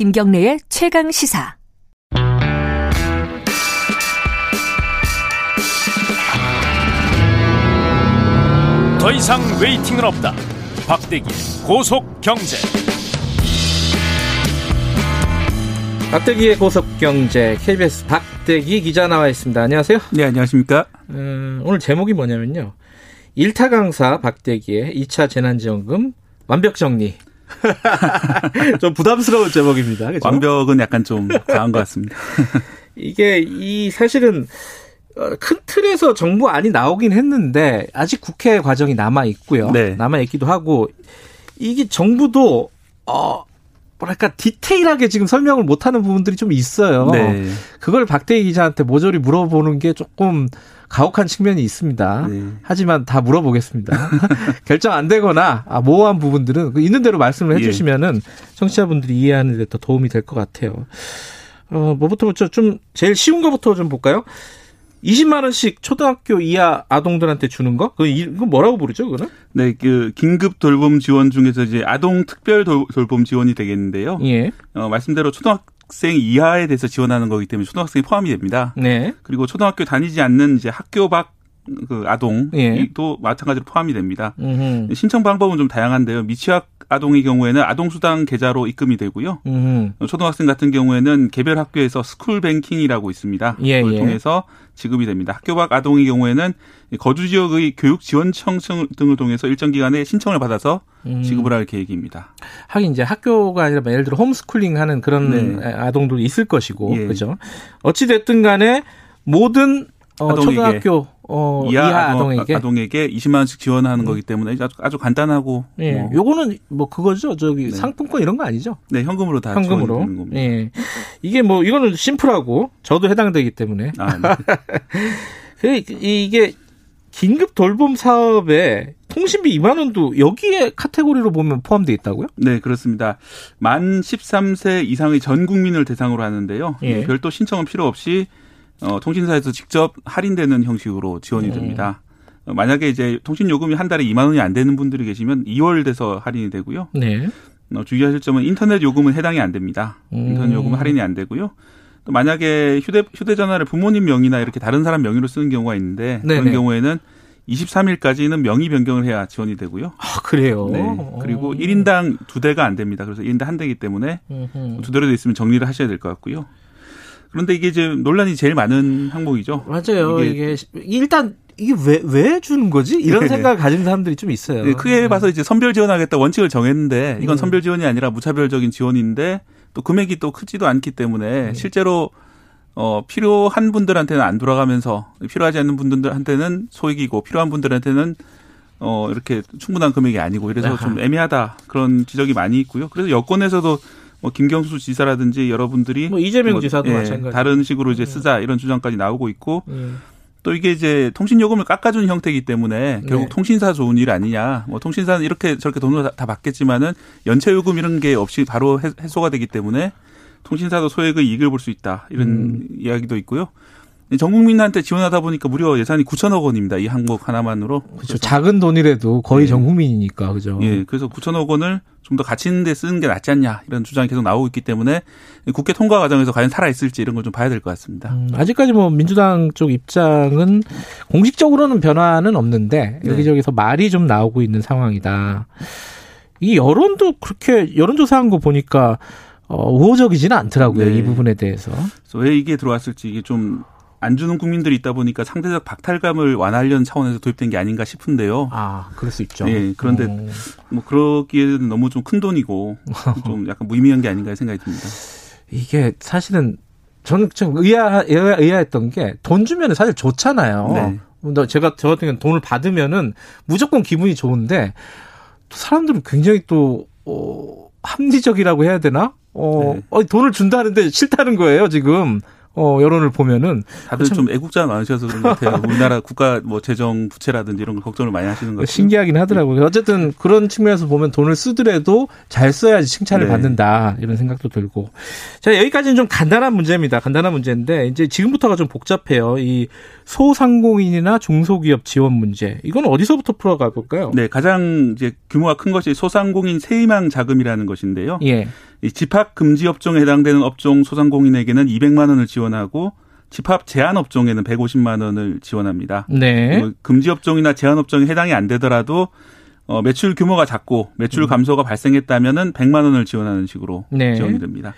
김경래의 최강 시사. 더 이상 웨이팅은 없다. 박대기 고속 경제. 박대기의 고속 경제 KBS 박대기 기자 나와 있습니다. 안녕하세요. 네, 안녕하십니까? 음, 오늘 제목이 뭐냐면요. 일타 강사 박대기의 2차 재난지원금 완벽 정리. 좀 부담스러운 제목입니다. 그죠? 완벽은 약간 좀 과한 것 같습니다. 이게 이 사실은 어, 큰 틀에서 정부안이 나오긴 했는데 아직 국회 과정이 남아 있고요. 네. 남아 있기도 하고 이게 정부도 어 뭐랄까 디테일하게 지금 설명을 못하는 부분들이 좀 있어요. 네. 그걸 박대기 기자한테 모조리 물어보는 게 조금 가혹한 측면이 있습니다. 네. 하지만 다 물어보겠습니다. 결정 안 되거나 아, 모호한 부분들은 그 있는 대로 말씀을 예. 해주시면은 청취자분들이 이해하는 데 더 도움이 될 것 같아요. 어, 뭐부터 먼저 좀 제일 쉬운 거부터 좀 볼까요? 20만 원씩 초등학교 이하 아동들한테 주는 거? 그 이거 뭐라고 부르죠, 그거는? 네, 그 긴급 돌봄 지원 중에서 이제 아동 특별 돌, 돌봄 지원이 되겠는데요. 예. 어, 말씀대로 초등학생 이하에 대해서 지원하는 거기 때문에 초등학생이 포함이 됩니다. 네. 그리고 초등학교 다니지 않는 이제 학교 밖그 아동도 예. 마찬가지로 포함이 됩니다. 음. 신청 방법은 좀 다양한데요. 미취학 아동의 경우에는 아동수당 계좌로 입금이 되고요. 음. 초등학생 같은 경우에는 개별 학교에서 school banking이라고 있습니다. 예, 그걸 예. 통해서 지급이 됩니다. 학교 밖 아동의 경우에는 거주 지역의 교육 지원청 등을 통해서 일정 기간에 신청을 받아서 음. 지급을 할 계획입니다. 하긴 이제 학교가 아니라 뭐 예를 들어 홈스쿨링 하는 그런 네. 아동도 있을 것이고 예. 그죠 어찌 됐든 간에 모든 어. 초등학교 어, 이하, 이하 아동, 아동에게 아동에게 20만 원씩 지원하는 거기 때문에 아주, 아주 간단하고 예. 뭐, 요거는 뭐 그거죠. 저기 네. 상품권 이런 거 아니죠? 네 현금으로 다 현금으로. 지원이 되는 겁니다. 예. 이게 뭐 이거는 심플하고 저도 해당되기 때문에 아, 네. 그 이게 긴급 돌봄 사업에 통신비 2만 원도 여기에 카테고리로 보면 포함되어 있다고요? 네, 그렇습니다. 만 13세 이상의 전 국민을 대상으로 하는데요. 예. 별도 신청은 필요 없이 어, 통신사에서 직접 할인되는 형식으로 지원이 음. 됩니다. 어, 만약에 이제 통신 요금이 한 달에 2만 원이 안 되는 분들이 계시면 2월 돼서 할인이 되고요. 네. 어, 주의하실 점은 인터넷 요금은 해당이 안 됩니다. 음. 인터넷 요금은 할인이 안 되고요. 또 만약에 휴대 휴대전화를 부모님 명의나 이렇게 다른 사람 명의로 쓰는 경우가 있는데 네네. 그런 경우에는 23일까지는 명의 변경을 해야 지원이 되고요. 아, 그래요. 네. 그리고 1인당 두 대가 안 됩니다. 그래서 1인당 한 대이기 때문에 음흠. 두 대로 돼 있으면 정리를 하셔야 될 것 같고요. 그런데 이게 이제 논란이 제일 많은 항목이죠. 맞아요. 이게- 이게, 일단 이게 왜 왜 주는 거지? 이런 네. 생각을 가진 사람들이 좀 있어요. 네, 크게 봐서 이제 선별 지원하겠다 원칙을 정했는데 이건 음. 선별 지원이 아니라 무차별적인 지원인데 또 금액이 또 크지도 않기 때문에 실제로 어 필요한 분들한테는 안 돌아가면서 필요하지 않는 분들한테는 소액이고 필요한 분들한테는 어 이렇게 충분한 금액이 아니고 이래서. 좀 애매하다 그런 지적이 많이 있고요. 그래서 여권에서도 뭐 김경수 지사라든지 여러분들이 뭐 이재명 뭐, 지사도 예, 마찬가지. 다른 식으로 이제 쓰자 이런 주장까지 나오고 있고 음. 또 이게 이제 통신 요금을 깎아주는 형태이기 때문에 결국 네. 통신사 좋은 일 아니냐. 뭐 통신사는 이렇게 저렇게 돈을 다, 다 받겠지만은 연체 요금 이런 게 없이 바로 해, 해소가 되기 때문에 통신사도 소액의 이익을 볼 수 있다. 이런 음. 이야기도 있고요. 전 국민한테 지원하다 보니까 무려 예산이 9천억 원입니다. 이 항목 하나만으로. 그렇죠. 작은 돈이라도 거의 네. 전 국민이니까 그죠. 예, 그래서 9천억 원을 좀 더 가치 있는 데 쓰는 게 낫지 않냐 이런 주장이 계속 나오고 있기 때문에 국회 통과 과정에서 과연 살아 있을지 이런 걸 좀 봐야 될 것 같습니다. 음, 아직까지 뭐 민주당 쪽 입장은 공식적으로는 변화는 없는데 네. 여기저기서 말이 좀 나오고 있는 상황이다. 이 여론도 그렇게 여론조사한 거 보니까 어, 우호적이지는 않더라고요. 네. 이 부분에 대해서. 그래서 왜 이게 들어왔을지 이게 좀 안 주는 국민들이 있다 보니까 상대적 박탈감을 완화하려는 차원에서 도입된 게 아닌가 싶은데요. 아, 그럴 수 있죠. 예, 그런데 어. 뭐 그러기에는 너무 좀 큰 돈이고 좀 약간 무의미한 게 아닌가 생각이 듭니다. 이게 사실은 저는 좀 의아, 의아, 의아했던 게 돈 주면 사실 좋잖아요. 네. 너 제가 저 같은 경우는 돈을 받으면은 무조건 기분이 좋은데 또 사람들은 굉장히 또 어, 합리적이라고 해야 되나? 어, 네. 어, 돈을 준다는데 싫다는 거예요 지금. 어, 여론을 보면은 다들 참- 좀 애국자 많으셔서 그런 것 같아요. 우리나라 국가 뭐 재정 부채라든지 이런 걸 걱정을 많이 하시는 것 같아요. 신기하긴 하더라고요. 어쨌든 그런 측면에서 보면 돈을 쓰더라도 잘 써야지 칭찬을 네. 받는다 이런 생각도 들고. 자 여기까지는 좀 간단한 문제입니다. 간단한 문제인데 이제 지금부터가 좀 복잡해요. 이 소상공인이나 중소기업 지원 문제 이건 어디서부터 풀어가 볼까요? 네, 가장 이제 규모가 큰 것이 소상공인 세희망 자금이라는 것인데요. 예. 이 집합 금지 업종에 해당되는 업종 소상공인에게는 200만 원을 지원하고 집합 제한 업종에는 150만 원을 지원합니다. 네. 뭐 금지 업종이나 제한 업종에 해당이 안 되더라도 어, 매출 규모가 작고 매출 감소가 발생했다면은 100만 원을 지원하는 식으로 네. 지원이 됩니다.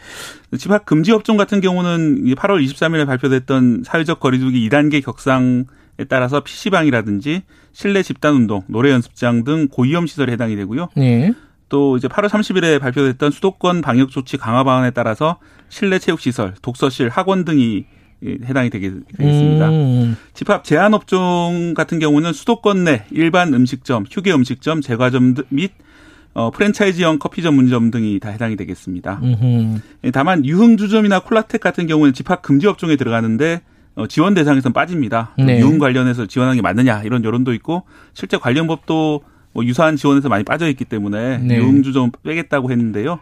집합 금지 업종 같은 경우는 이 8월 23일에 발표됐던 사회적 거리두기 2단계 격상에 따라서 PC방이라든지 실내 집단 운동, 노래 연습장 등 고위험 시설에 해당이 되고요. 예. 또 이제 8월 30일에 발표됐던 수도권 방역 조치 강화 방안에 따라서 실내 체육 시설, 독서실, 학원 등이 예, 해당이 되겠습니다. 음. 집합 제한 업종 같은 경우는 수도권 내 일반 음식점, 휴게 음식점, 제과점 등- 및 어, 프랜차이즈형 커피 전문점 등이 다 해당이 되겠습니다. 음흠. 예, 다만 유흥주점이나 콜라텍 같은 경우는 집합 금지 업종에 들어가는데 어, 지원 대상에서는 빠집니다. 네. 유흥 관련해서 지원하는 게 맞느냐 이런 여론도 있고 실제 관련 법도 뭐 유사한 지원에서 많이 빠져 있기 때문에 네. 유흥주 점 빼겠다고 했는데요.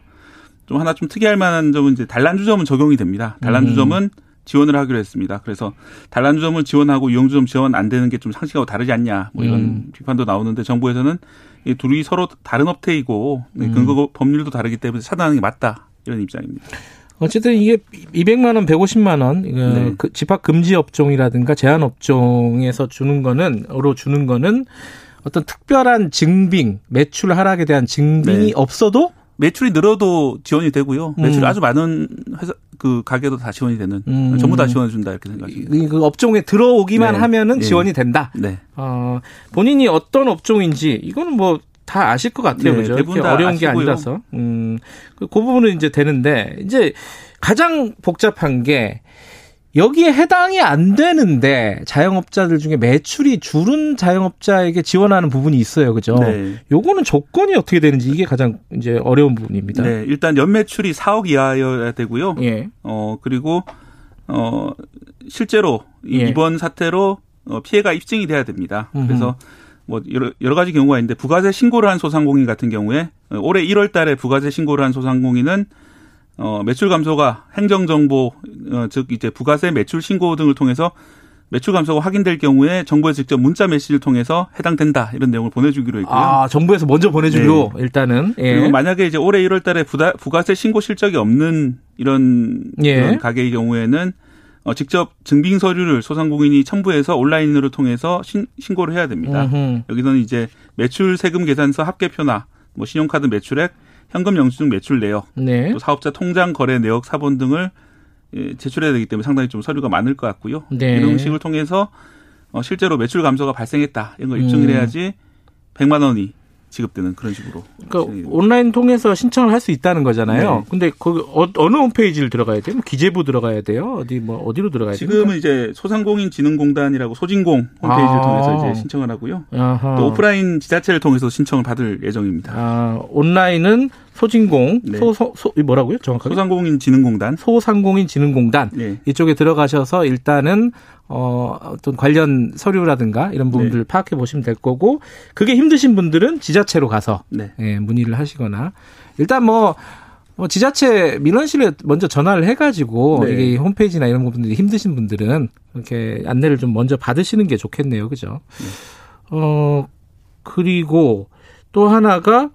좀 하나 좀 특이할 만한 점은 이제 단란주점은 적용이 됩니다. 단란주점은 지원을 하기로 했습니다. 그래서 단란주점을 지원하고 유흥주점 지원 안 되는 게 좀 상식하고 다르지 않냐 뭐 이런 음. 비판도 나오는데 정부에서는 이 둘이 서로 다른 업태이고 음. 근거 법률도 다르기 때문에 차단하는 게 맞다 이런 입장입니다. 어쨌든 이게 200만 원, 150만 원, 네. 그 집합 금지 업종이라든가 제한 업종에서 주는 거는, 으로 주는 거는 어떤 특별한 증빙, 매출 하락에 대한 증빙이 네. 없어도 매출이 늘어도 지원이 되고요. 매출이 음. 아주 많은 회사 그 가게도 다 지원이 되는 음. 전부 다 지원해 준다 이렇게 생각합니다. 이- 그 업종에 들어오기만 네. 하면은 네. 지원이 된다. 네. 어, 본인이 어떤 업종인지 이거는 뭐 다 아실 것 같아요. 네, 그죠? 대부분 다 어려운 게 아시고요. 아니라서. 음, 그, 그 부분은 이제 되는데 이제 가장 복잡한 게 여기에 해당이 안 되는데 자영업자들 중에 매출이 줄은 자영업자에게 지원하는 부분이 있어요. 그죠? 네. 요거는 조건이 어떻게 되는지 이게 가장 이제 어려운 부분입니다. 네. 일단 연매출이 4억 이하여야 되고요. 예. 어 그리고 어 실제로 이 예. 이번 사태로 어, 피해가 입증이 돼야 됩니다. 음흠. 그래서 뭐 여러, 여러 가지 경우가 있는데 부가세 신고를 한 소상공인 같은 경우에 어, 올해 1월 달에 부가세 신고를 한 소상공인은 어, 매출 감소가 행정정보, 어, 즉 이제 부가세 매출 신고 등을 통해서 매출 감소가 확인될 경우에 정부에 직접 문자 메시지를 통해서 해당된다 이런 내용을 보내주기로 했고요. 아, 정부에서 먼저 보내주기로 일단은. 예. 네. 그리고 만약에 이제 올해 1월 달에 부다, 부가세 신고 실적이 없는 이런, 예. 그런 가게의 경우에는 어, 직접 증빙 서류를 소상공인이 첨부해서 온라인으로 통해서 신, 신고를 해야 됩니다. 음흠. 여기서는 이제 매출 세금 계산서 합계표나 뭐 신용카드 매출액, 현금 영수증 매출 내역, 네. 또 사업자 통장 거래 내역 사본 등을 예, 제출해야 되기 때문에 상당히 좀 서류가 많을 것 같고요. 네. 이런 식을 통해서 어, 실제로 매출 감소가 발생했다 이런 걸 입증을 음. 해야지 100만 원이 지급되는 그런 식으로. 그러니까 온라인 통해서 신청을 할 수 있다는 거잖아요. 네. 근데 거기 어, 느 홈페이지를 들어가야 돼요? 뭐 기재부 들어가야 돼요? 어디 뭐 어디로 들어가야 돼요? 지금은 이제 소상공인진흥공단이라고 소진공 홈페이지를 아. 통해서 이제 신청을 하고요. 아하. 또 오프라인 지자체를 통해서 신청을 받을 예정입니다. 아, 온라인은 소진공 네. 소, 소, 뭐라고요? 정확하게 소상공인 진흥공단. 소상공인 진흥공단 네. 이쪽에 들어가셔서 일단은 어 어떤 관련 서류라든가 이런 부분들을 파악해 보시면 될 거고 그게 힘드신 분들은 지자체로 가서 네. 예, 문의를 하시거나 일단 뭐, 뭐 지자체 민원실에 먼저 전화를 해가지고 네. 이게 홈페이지나 이런 부분들이 힘드신 분들은 이렇게 안내를 좀 먼저 받으시는 게 좋겠네요, 그죠? 어 그리고 또 하나가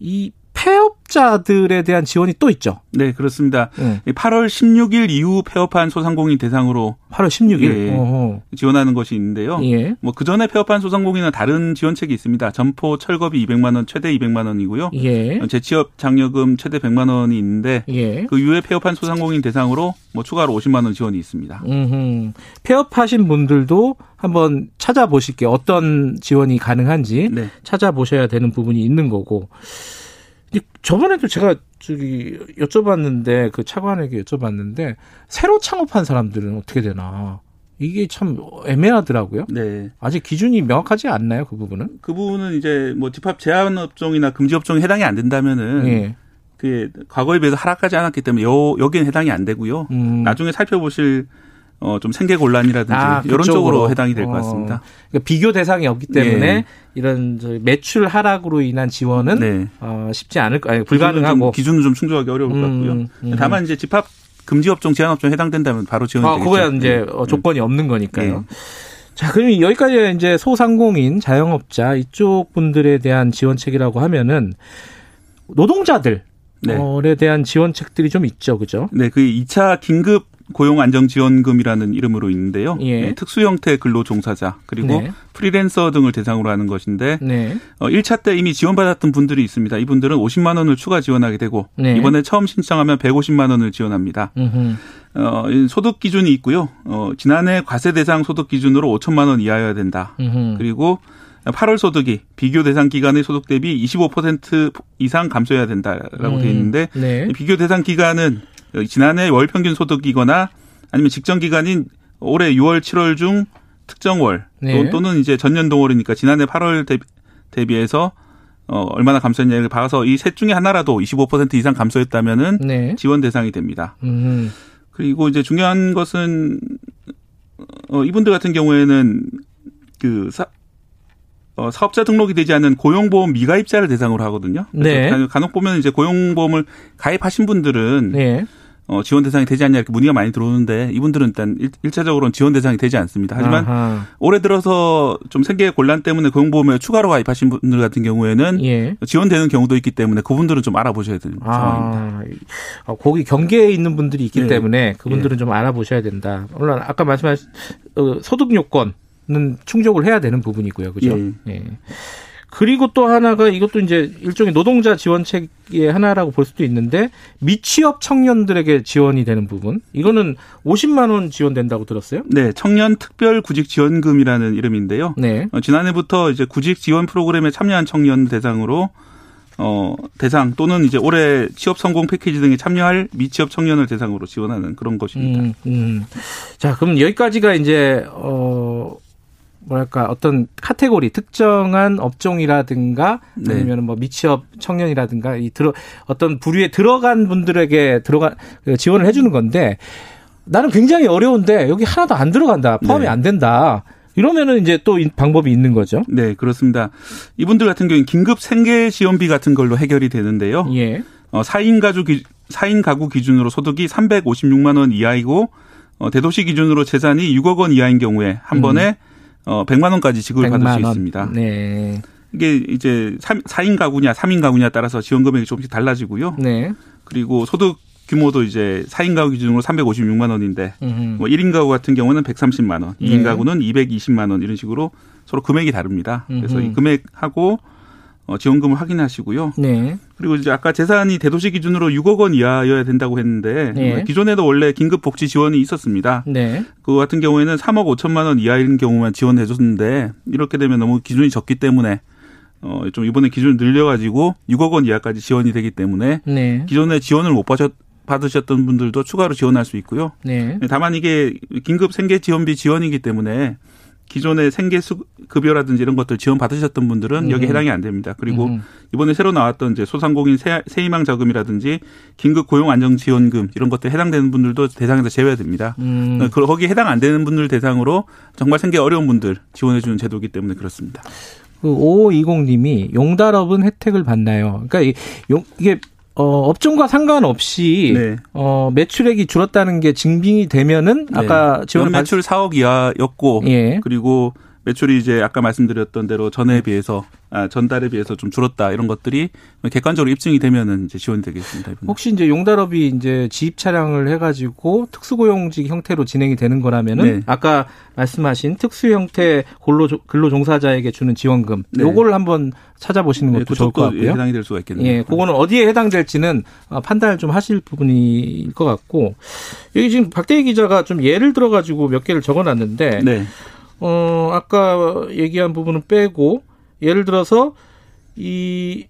이 폐업 자들에 대한 지원이 또 있죠. 네, 그렇습니다. 응. 8월 16일 이후 폐업한 소상공인 대상으로 8월 16일. 예. 지원하는 것이 있는데요. 예. 뭐그 전에 폐업한 소상공인은 다른 지원책이 있습니다. 점포 철거비 200만 원, 최대 200만 원이고요. 예. 재취업 장려금 최대 100만 원이 있는데 예. 그 이후에 폐업한 소상공인 대상으로 뭐 추가로 50만 원 지원이 있습니다. 음, 폐업하신 분들도 한번 찾아보실게요. 어떤 지원이 가능한지 네. 찾아보셔야 되는 부분이 있는 거고. 이 저번에도 제가 저기 여쭤봤는데 그 차관에게 여쭤봤는데 새로 창업한 사람들은 어떻게 되나 이게 참 애매하더라고요. 네. 아직 기준이 명확하지 않나요 그 부분은? 그 부분은 이제 뭐 집합 제한 업종이나 금지 업종에 해당이 안 된다면은 예. 그 과거에 비해서 하락하지 않았기 때문에 요 여기는 해당이 안 되고요. 음. 나중에 살펴보실 어 좀 생계 곤란이라든지 아, 이런. 쪽으로 해당이 될것 어. 같습니다. 그러니까 비교 대상이 없기 때문에 예. 이런 저 매출 하락으로 인한 지원은 네. 어, 쉽지 않을 거 아니 불가능하고. 기준은 좀 충족하기 어려울 것 같고요. 음, 음. 다만 이제 집합 금지 업종 제한 업종 해당된다면 바로 지원이 아, 되겠죠. 그거야 이제 네. 어, 조건이 없는 거니까요. 네. 자, 그럼 여기까지 이제 소상공인, 자영업자 이쪽 분들에 대한 지원책이라고 하면은 노동자들 네. 대한 지원책들이 좀 있죠, 그죠? 네, 그 2차 긴급 고용 안정 지원금이라는 이름으로 있는데요. 예. 네, 특수 형태 근로 종사자 그리고 네. 프리랜서 등을 대상으로 하는 것인데 네. 어, 1차 때 이미 지원받았던 분들이 있습니다. 이분들은 50만 원을 추가 지원하게 되고 네. 이번에 처음 신청하면 150만 원을 지원합니다. 음흠. 어, 이 소득 기준이 있고요. 어, 지난해 과세 대상 소득 기준으로 5천만 원 이하여야 된다. 음흠. 그리고 8월 소득이 비교 대상 기간의 소득 대비 25% 이상 감소해야 된다라고 돼 있는데 네. 이 비교 대상 기간은 지난해 월 평균 소득이거나 아니면 직전 기간인 올해 6월, 7월 중 특정 월 네. 또, 는 이제 전년 동월이니까 지난해 8월 대비, 대비 해서 어, 얼마나 감소했냐를 봐서 이 셋 중에 하나라도 25% 이상 감소했다면은 네. 지원 대상이 됩니다. 음. 그리고 이제 중요한 것은 어, 이분들 같은 경우에는 그 사, 어, 사업자 등록이 되지 않은 고용보험 미가입자를 대상으로 하거든요. 네. 간혹 보면 이제 고용보험을 가입하신 분들은 네. 어, 지원 대상이 되지 않냐 이렇게 문의가 많이 들어오는데 이분들은 일단 일, 차적으로는 지원 대상이 되지 않습니다. 하지만 아하. 올해 들어서 좀 생계 곤란 때문에 고용보험에 추가로 가입하신 분들 같은 경우에는 예. 지원되는 경우도 있기 때문에 그분들은 좀 알아보셔야 되는 상황입니다. 아, 아, 거기 경계에 있는 분들이 있기 네. 때문에 그분들은 좀 알아보셔야 된다. 물론 아까 말씀하신 어, 소득 요건은 충족을 해야 되는 부분이고요, 그죠? 예. 예. 그리고 또 하나가 이것도 이제 일종의 노동자 지원책의 하나라고 볼 수도 있는데 미취업 청년들에게 지원이 되는 부분 이거는 50만 원 지원된다고 들었어요? 네, 청년 특별 구직 지원금이라는 이름인데요. 네. 어, 지난해부터 이제 구직 지원 프로그램에 참여한 청년 대상으로 어 대상 또는 이제 올해 취업 성공 패키지 등에 참여할 미취업 청년을 대상으로 지원하는 그런 것입니다. 음, 음. 자, 그럼 여기까지가 이제 어 뭐랄까 어떤 카테고리 특정한 업종이라든가 네. 아니면 뭐 미취업 청년이라든가 이 들어 어떤 부류에 들어간 분들에게 들어가 그 지원을 해주는 건데 나는 굉장히 어려운데 여기 하나도 안 들어간다 포함이 네. 안 된다 이러면은 이제 또 이- 방법이 있는 거죠. 네, 그렇습니다. 이분들 같은 경우는 긴급 생계 지원비 같은 걸로 해결이 되는데요. 예. 어, 4인 가구 기, 4인 가구 기준으로 소득이 356만 원 이하이고 어, 대도시 기준으로 재산이 6억 원 이하인 경우에 한 음. 번에 어, 100만 원까지 지급을 받을 100만 수 원. 있습니다. 네. 이게 이제 3, 4인 가구냐 3인 가구냐에 따라서 지원 금액이 조금씩 달라지고요. 네. 그리고 소득 규모도 이제 4인 가구 기준으로 356만 원인데 음. 뭐 1인 가구 같은 경우는 130만 원, 2인 네. 가구는 220만 원 이런 식으로 서로 금액이 다릅니다. 그래서 음흠. 이 금액하고 어, 지원금을 확인하시고요. 네. 그리고 이제 아까 재산이 대도시 기준으로 6억 원 이하여야 된다고 했는데 네. 기존에도 원래 긴급 복지 지원이 있었습니다. 네. 그 같은 경우에는 3억 5천만 원 이하인 경우만 지원해 줬는데 이렇게 되면 너무 기준이 적기 때문에 어, 좀 이번에 기준을 늘려가지고 6억 원 이하까지 지원이 되기 때문에 네. 기존에 지원을 못 받으셨, 받으셨던 분들도 추가로 지원할 수 있고요. 네. 다만 이게 긴급 생계 지원비 지원이기 때문에 기존의 생계 수- 급여라든지 이런 것들 지원 받으셨던 분들은 여기 음. 해당이 안 됩니다. 그리고 음. 이번에 새로 나왔던 이제 소상공인 새, 새희망 자금이라든지 긴급 고용 안정 지원금 이런 것들 해당되는 분들도 대상에서 제외됩니다. 음. 그 거기 해당 안 되는 분들 대상으로 정말 생계 어려운 분들 지원해 주는 제도이기 때문에 그렇습니다. 그 5520님이 용달업은 혜택을 받나요? 그러니까 이- 용- 이게 어, 업종과 상관없이 네. 어, 매출액이 줄었다는 게 증빙이 되면은 아까 네. 지원 연 매출 4억 이하였고 예. 그리고 매출이 이제 아까 말씀드렸던 대로 전에 비해서 아, 전달에 비해서 좀 줄었다 이런 것들이 객관적으로 입증이 되면은 이제 지원이 되겠습니다. 이번에. 혹시 이제 용달업이 이제 지입 차량을 해가지고 특수고용직 형태로 진행이 되는 거라면은 네. 아까 말씀하신 특수 형태 근로 근로 종사자에게 주는 지원금 네. 요거를 한번 찾아보시는 네, 것도 좋을 것 그쪽도 같고요. 해당이 될 수가 있겠네요. 예, 그거는 어디에 해당될지는 어, 판단을 좀 하실 부분일 것 같고 여기 지금 박대희 기자가 좀 예를 들어가지고 몇 개를 적어놨는데 네. 어 아까 얘기한 부분은 빼고 예를 들어서 이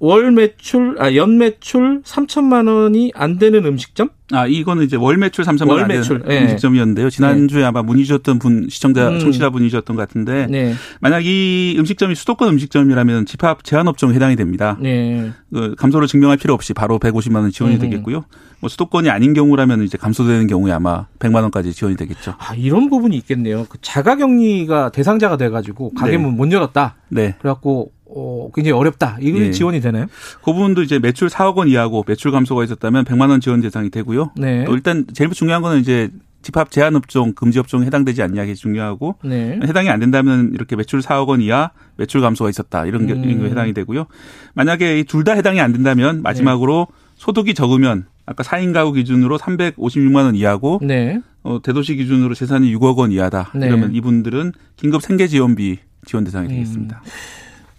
월 매출 아 연 매출 3천만 원이 안 되는 음식점 아, 이거는 이제 월 매출 3천만 월원 매출, 예. 음식점이었는데요. 지난주에 아마 문의 주셨던 분, 시청자, 음. 청취자 분이셨던 것 같은데, 네, 만약 이 음식점이 수도권 음식점이라면 집합 제한 업종에 해당이 됩니다. 네, 그 감소를 증명할 필요 없이 바로 150만 원 지원이 음. 되겠고요. 뭐 수도권이 아닌 경우라면 이제 감소되는 경우에 아마 100만 원까지 지원이 되겠죠. 아 이런 부분이 있겠네요. 그 자가격리가 대상자가 돼가지고 가게 문 못 열었다. 네. 그래갖고 어, 굉장히 어렵다. 이게 예. 지원이 되나요? 그 부분도 이제 매출 4억 원 이하고 매출 감소가 있었다면 100만 원 지원 대상이 되고요. 네, 또 일단 제일 중요한 거는 이제 집합 제한 업종, 금지 업종에 해당되지 않냐 게 중요하고 네, 해당이 안 된다면 이렇게 매출 4억 원 이하 매출 감소가 있었다 이런 게 음. 이런 게 해당이 되고요. 만약에 둘 다 해당이 안 된다면 마지막으로 소득이 적으면 아까 4인 가구 기준으로 356만 원 이하고 네. 어, 대도시 기준으로 재산이 6억 원 이하다. 네. 이러면 이분들은 긴급 생계 지원비 지원 대상이 되겠습니다.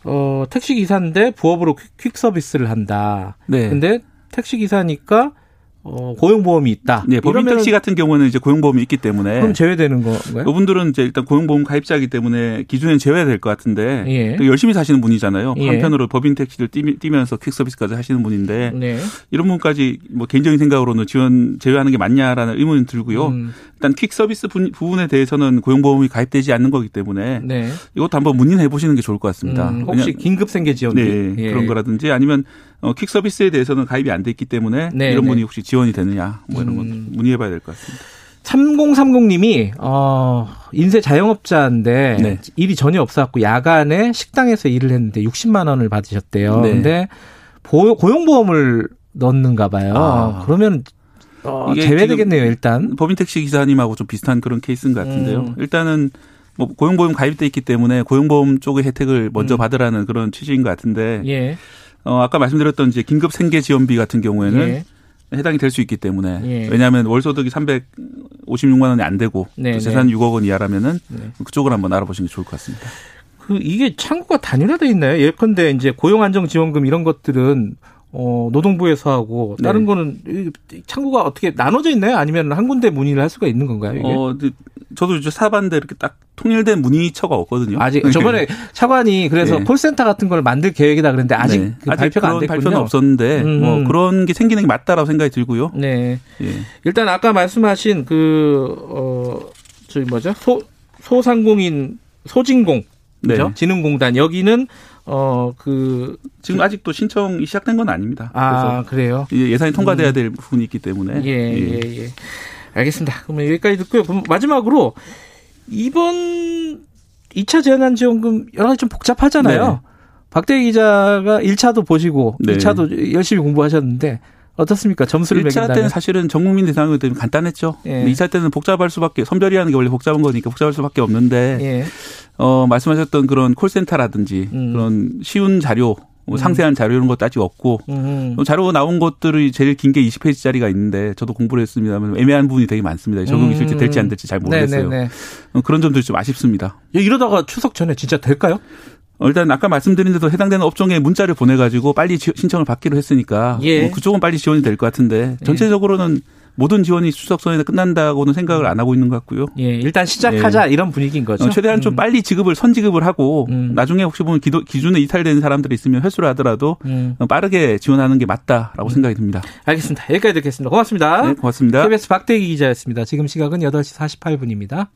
어, 택시 기사인데 부업으로 퀵, 퀵 서비스를 한다. 네. 근데 택시 기사니까 어, 고용보험이 있다. 네, 법인 택시 같은 경우는 이제 고용보험이 있기 때문에 그럼 제외되는 건가요? 이분들은 이제 일단 고용보험 가입자이기 때문에 기준에 제외될 것 같은데 예. 또 열심히 사시는 분이잖아요. 예. 한편으로 법인 택시를 뛰, 뛰면서 퀵 서비스까지 하시는 분인데 네. 이런 분까지 뭐 개인적인 생각으로는 지원 제외하는 게 맞냐라는 의문이 들고요. 음, 일단 퀵 서비스 분- 부분에 대해서는 고용보험이 가입되지 않는 거기 때문에 네. 이것도 한번 문의해 보시는 게 좋을 것 같습니다. 음, 혹시 긴급 생계 지원비 네, 예. 그런 거라든지 아니면 어, 퀵 서비스에 대해서는 가입이 안 돼 있기 때문에 네, 이런 네. 분이 혹시 지원이 되느냐 뭐 이런 건 음. 문의해 봐야 될 것 같습니다. 3030님이 어 인쇄 자영업자인데 네. 일이 전혀 없어갖고 야간에 식당에서 일을 했는데 60만 원을 받으셨대요. 네. 근데 보- 고용보험을 넣는가 봐요. 아. 그러면 어, 이게 제외되겠네요. 일단. 법인 택시 기사님하고 좀 비슷한 그런 케이스인 것 같은데요. 음. 일단은 뭐 고용보험 가입돼 있기 때문에 고용보험 쪽의 혜택을 먼저 음. 받으라는 그런 취지인 것 같은데 예. 어, 아까 말씀드렸던 이제 긴급 생계 지원비 같은 경우에는 예. 해당이 될 수 있기 때문에 예. 왜냐하면 월 소득이 356만 원이 안 되고 네, 또 재산 6억 원 이하라면은 네. 그쪽을 한번 알아보시는 게 좋을 것 같습니다. 그 이게 창구가 단일화돼 있나요? 예컨대 이제 고용안정지원금 이런 것들은 어, 노동부에서 하고 다른 네. 거는 이 창구가 어떻게 나눠져 있나요? 아니면 한 군데 문의를 할 수가 있는 건가요? 이게? 어, 저도 이제 사봤는데 이렇게 딱 통일된 문의처가 없거든요. 아직 저번에 차관이 그래서 네. 콜센터 같은 걸 만들 계획이다 그랬는데 아직 네. 그 발표가 안 그런 됐군요. 발표는 없었는데 음. 뭐 그런 게 생기는 게 맞다라고 생각이 들고요. 네. 예. 일단 아까 말씀하신 그, 어, 저기 뭐죠? 소, 소상공인, 소진공. 그죠? 네. 진흥공단. 여기는, 어, 그, 지금 아직도 신청이 시작된 건 아닙니다. 아, 그래요? 예산이 통과돼야 될 부분이 있기 때문에 예, 예, 예. 알겠습니다. 그러면 여기까지 듣고요. 그럼 마지막으로, 이번 2차 재난지원금 여러 가지 좀 복잡하잖아요. 네. 박대기 기자가 1차도 보시고, 네. 2차도 열심히 공부하셨는데, 어떻습니까? 점수를 1차 매긴다면. 때는 사실은 전 국민 대상이기 때문에 간단했죠. 예. 근데 2차 때는 복잡할 수밖에 선별이라는 게 원래 복잡한 거니까 복잡할 수밖에 없는데 예. 어 말씀하셨던 그런 콜센터라든지 음. 그런 쉬운 자료 뭐 상세한 자료 이런 것도 아직 없고 음. 또 자료 나온 것들이 제일 긴 게 20페이지짜리가 있는데 저도 공부를 했습니다만 애매한 부분이 되게 많습니다. 적용이 실제 될지 안 될지 잘 모르겠어요. 음. 네네네. 어, 그런 점들이 좀 아쉽습니다. 야, 이러다가 추석 전에 진짜 될까요? 어, 일단 아까 말씀드린 대로 해당되는 업종에 문자를 보내가지고 빨리 지- 신청을 받기로 했으니까 예. 뭐 그쪽은 빨리 지원이 될 것 같은데 전체적으로는 모든 지원이 추석 전에 끝난다고는 생각을 안 하고 있는 것 같고요. 예, 일단 시작하자 이런 분위기인 거죠. 어, 최대한 좀 빨리 지급을 선지급을 하고 음. 나중에 혹시 보면 기도, 기준에 이탈되는 사람들이 있으면 회수를 하더라도 음, 어, 빠르게 지원하는 게 맞다라고 생각이 듭니다. 알겠습니다. 여기까지 듣겠습니다. 고맙습니다. 네, 고맙습니다. KBS 박대기 기자였습니다. 지금 시각은 8시 48분입니다.